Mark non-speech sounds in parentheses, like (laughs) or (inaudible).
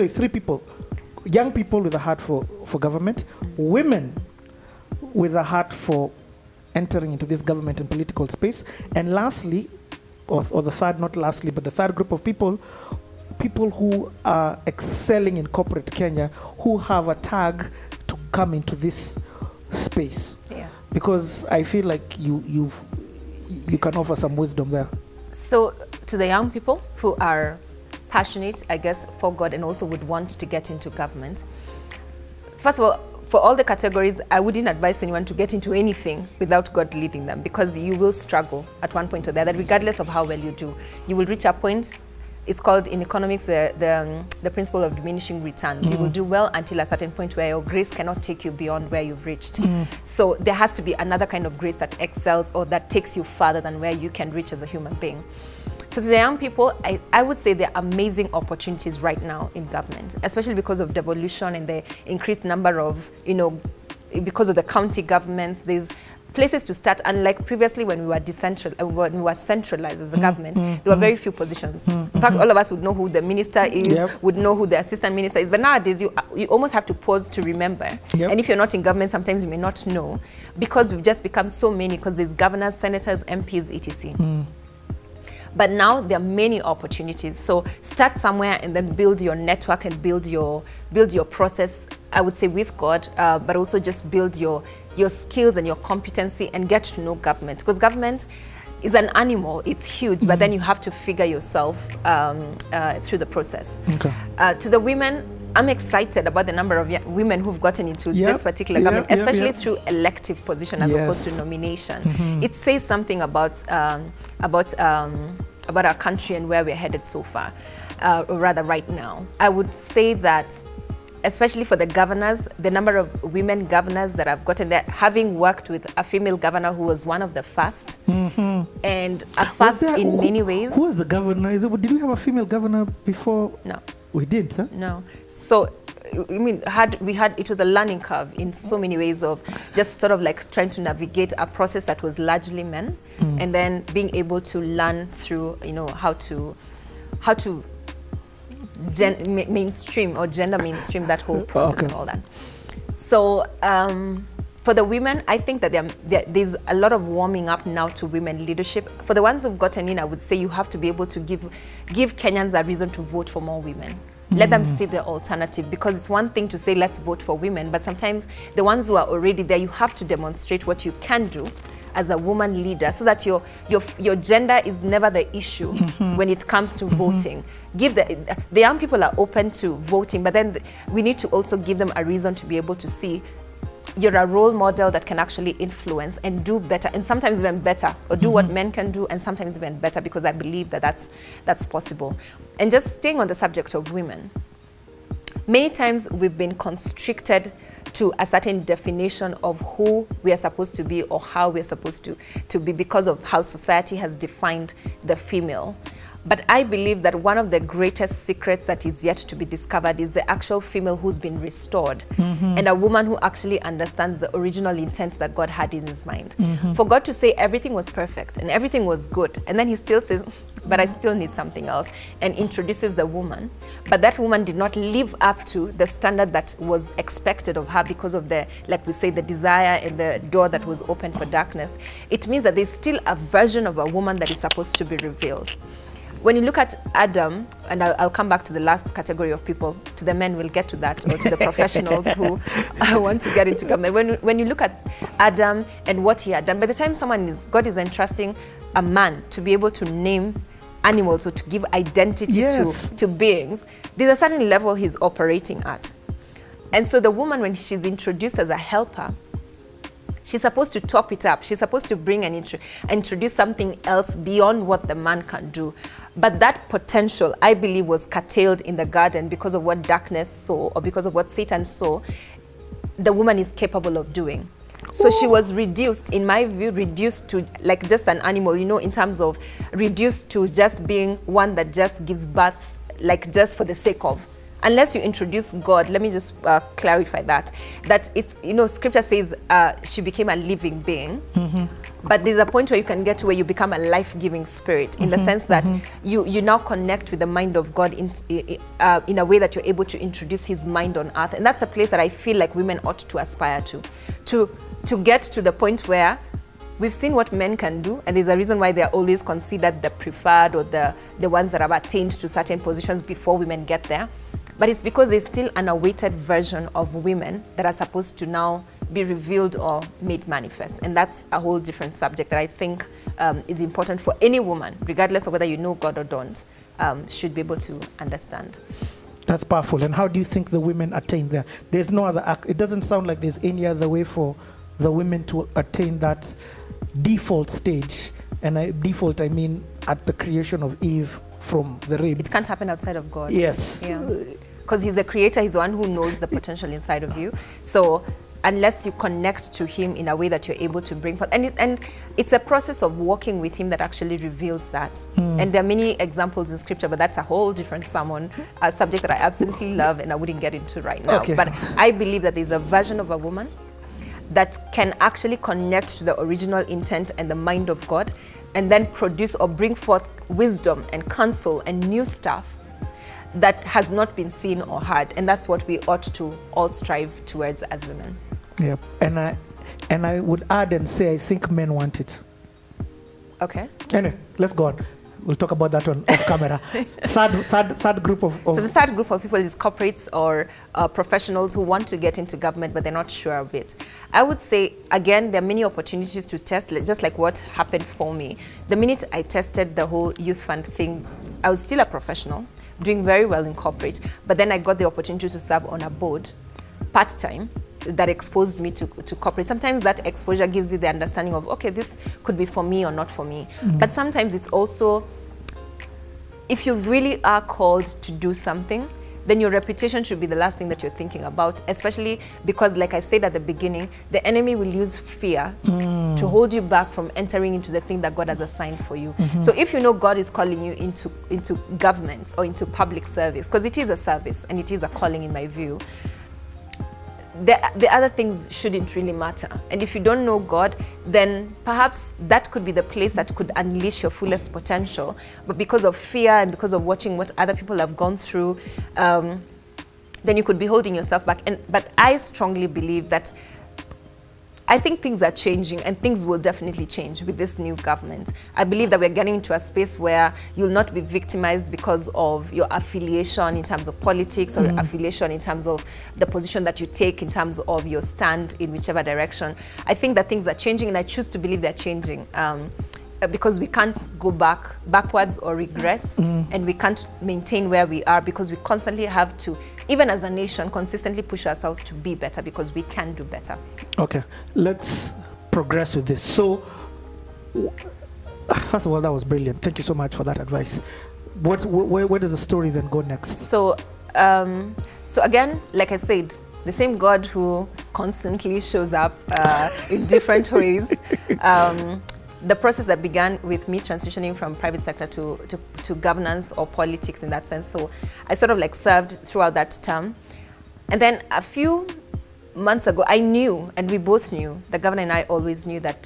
actually three people young people with a heart for, for government, women with a heart for entering into this government and political space, and lastly, or, or the third, not lastly, but the third group of people, people who are excelling in corporate Kenya who have a tag to come into this space. Yeah. Because I feel like you you you can offer some wisdom there. So to the young people who are passionate, I guess, for God and also would want to get into government, first of all, for all the categories, I wouldn't advise anyone to get into anything without God leading them because you will struggle at one point or the other, regardless of how well you do. You will reach a point it's called in economics the, the, um, the principle of diminishing returns. Mm. You will do well until a certain point where your grace cannot take you beyond where you've reached. Mm. So there has to be another kind of grace that excels or that takes you further than where you can reach as a human being. So to the young people, I, I would say there are amazing opportunities right now in government, especially because of devolution and the increased number of, you know, because of the county governments, there's places to start. Unlike previously when we were decentralized, uh, when we were centralized as a mm, government, mm, there were mm. very few positions. Mm, In fact, all of us would know who the minister is, yep. would know who the assistant minister is. But nowadays, you you almost have to pause to remember. Yep. And if you're not in government, sometimes you may not know because we've just become so many. Because there's governors, senators, MPs, etc. But now there are many opportunities. So start somewhere and then build your network and build your build your process. I would say with God, uh, but also just build your your skills and your competency and get to know government because government is an animal. It's huge, mm -hmm. but then you have to figure yourself um, uh, through the process. Okay. Uh, to the women, I'm excited about the number of women who've gotten into yep. this particular government, yep, especially yep, through elective position as yes. opposed to nomination. Mm -hmm. It says something about um, about um, about our country and where we're headed so far, uh, or rather right now. I would say that especially for the governors, the number of women governors that I've gotten there, having worked with a female governor who was one of the first, mm -hmm. and a first there, in who, many ways. Who was the governor? It, did we have a female governor before? No. We did, huh? No. So, I mean, had we had it was a learning curve in so many ways of just sort of like trying to navigate a process that was largely men, mm. and then being able to learn through, you know, how to, how to mainstream or gender mainstream that whole process okay. and all that. So. Um, for the women, I think that there's a lot of warming up now to women leadership. For the ones who've gotten in, I would say you have to be able to give, give Kenyans a reason to vote for more women. Mm. Let them mm. see the alternative because it's one thing to say let's vote for women, but sometimes the ones who are already there, you have to demonstrate what you can do as a woman leader so that your your your gender is never the issue mm -hmm. when it comes to mm -hmm. voting give the the young people are open to voting but then the, we need to also give them a reason to be able to see you're a role model that can actually influence and do better and sometimes even better or do mm -hmm. what mm-hmm. men can do and sometimes even better because I believe that that's, that's possible. And just staying on the subject of women, many times we've been constricted to a certain definition of who we are supposed to be or how we're supposed to, to be because of how society has defined the female. But I believe that one of the greatest secrets that is yet to be discovered is the actual female who's been restored mm -hmm. and a woman who actually understands the original intent that God had in his mind. Mm -hmm. For God to say everything was perfect and everything was good, and then he still says, but I still need something else, and introduces the woman. But that woman did not live up to the standard that was expected of her because of the, like we say, the desire and the door that was open for darkness. It means that there's still a version of a woman that is supposed to be revealed when you look at Adam, and I'll, I'll, come back to the last category of people, to the men, we'll get to that, or to the (laughs) professionals who (laughs) want to get into government. When, when you look at Adam and what he had done, by the time someone is, God is entrusting a man to be able to name animals or to give identity yes. to, to beings, there's a certain level he's operating at. And so the woman, when she's introduced as a helper, She's supposed to top it up. She's supposed to bring and intro introduce something else beyond what the man can do. But that potential, I believe, was curtailed in the garden because of what darkness saw or because of what Satan saw, the woman is capable of doing. So she was reduced, in my view, reduced to like just an animal, you know, in terms of reduced to just being one that just gives birth, like just for the sake of unless you introduce God, let me just uh, clarify that, that it's, you know, scripture says uh, she became a living being, but there's a point where you can get to where you become a life-giving spirit in the sense that you, you now connect with the mind of God in, uh, in a way that you're able to introduce his mind on earth. And that's a place that I feel like women ought to aspire to, to, to get to the point where we've seen what men can do, and there's a reason why they're always considered the preferred or the, the ones that have attained to certain positions before women get there. But it's because there's still an awaited version of women that are supposed to now be revealed or made manifest. And that's a whole different subject that I think um, is important for any woman, regardless of whether you know God or don't, um, should be able to understand. That's powerful. And how do you think the women attain there? There's no other, ac- it doesn't sound like there's any other way for the women to attain that default stage. And I, default, I mean at the creation of Eve from the rib. It can't happen outside of God. Yes. Yeah. Because he's the creator, he's the one who knows the potential inside of you. So unless you connect to him in a way that you're able to bring forth, and, it, and it's a process of walking with him that actually reveals that. Hmm. And there are many examples in scripture, but that's a whole different sermon, a subject that I absolutely love and I wouldn't get into right now. Okay. But I believe that there's a version of a woman that can actually connect to the original intent and the mind of God and then produce or bring forth wisdom and counsel and new stuff that has not been seen or heard. And that's what we ought to all strive towards as women. Yeah. And I, and I would add and say, I think men want it. Okay. Anyway, let's go on. We'll talk about that on off camera. (laughs) third, third, third group of, of So the third group of people is corporates or uh, professionals who want to get into government, but they're not sure of it. I would say, again, there are many opportunities to test, just like what happened for me. The minute I tested the whole youth fund thing, I was still a professional, doing very well in corporate, but then I got the opportunity to serve on a board part-time that exposed me to, to corporate. Sometimes that exposure gives you the understanding of, okay, this could be for me or not for me. Mm. But sometimes it's also if you really are called to do something, then your reputation should be the last thing that you're thinking about, especially because, like I said at the beginning, the enemy will use fear to mm. hold you back from entering into the thing that God has assigned for you. Mm-hmm. So if you know God is calling you into, into government or into public service, because it is a service and it is a calling in my view, the, the other things shouldn't really matter. And if you don't know God, then perhaps that could be the place that could unleash your fullest potential. But because of fear and because of watching what other people have gone through, um, then you could be holding yourself back. And but I strongly believe that I think things are changing and things will definitely change with this new government. I believe that we're getting into a space where you'll not be victimized because of your affiliation in terms of politics or affiliation in terms of the position that you take in terms of your stand in whichever direction. I think that things are changing and I choose to believe they're changing. Um, because we can't go back backwards or regress and we can't maintain where we are because we constantly have to even as a nation consistently push ourselves to be better because we can do better Okay, let's progress with this. So, first of all, that was brilliant. Thank you so much for that advice. What, where, where does the story then go next? So, um, so again, like I said, the same God who constantly shows up uh, in different (laughs) ways. Um, the process that began with me transitioning from private sector to, to, to governance or politics in that sense. So I sort of like served throughout that term. And then a few months ago, I knew, and we both knew, the governor and I always knew that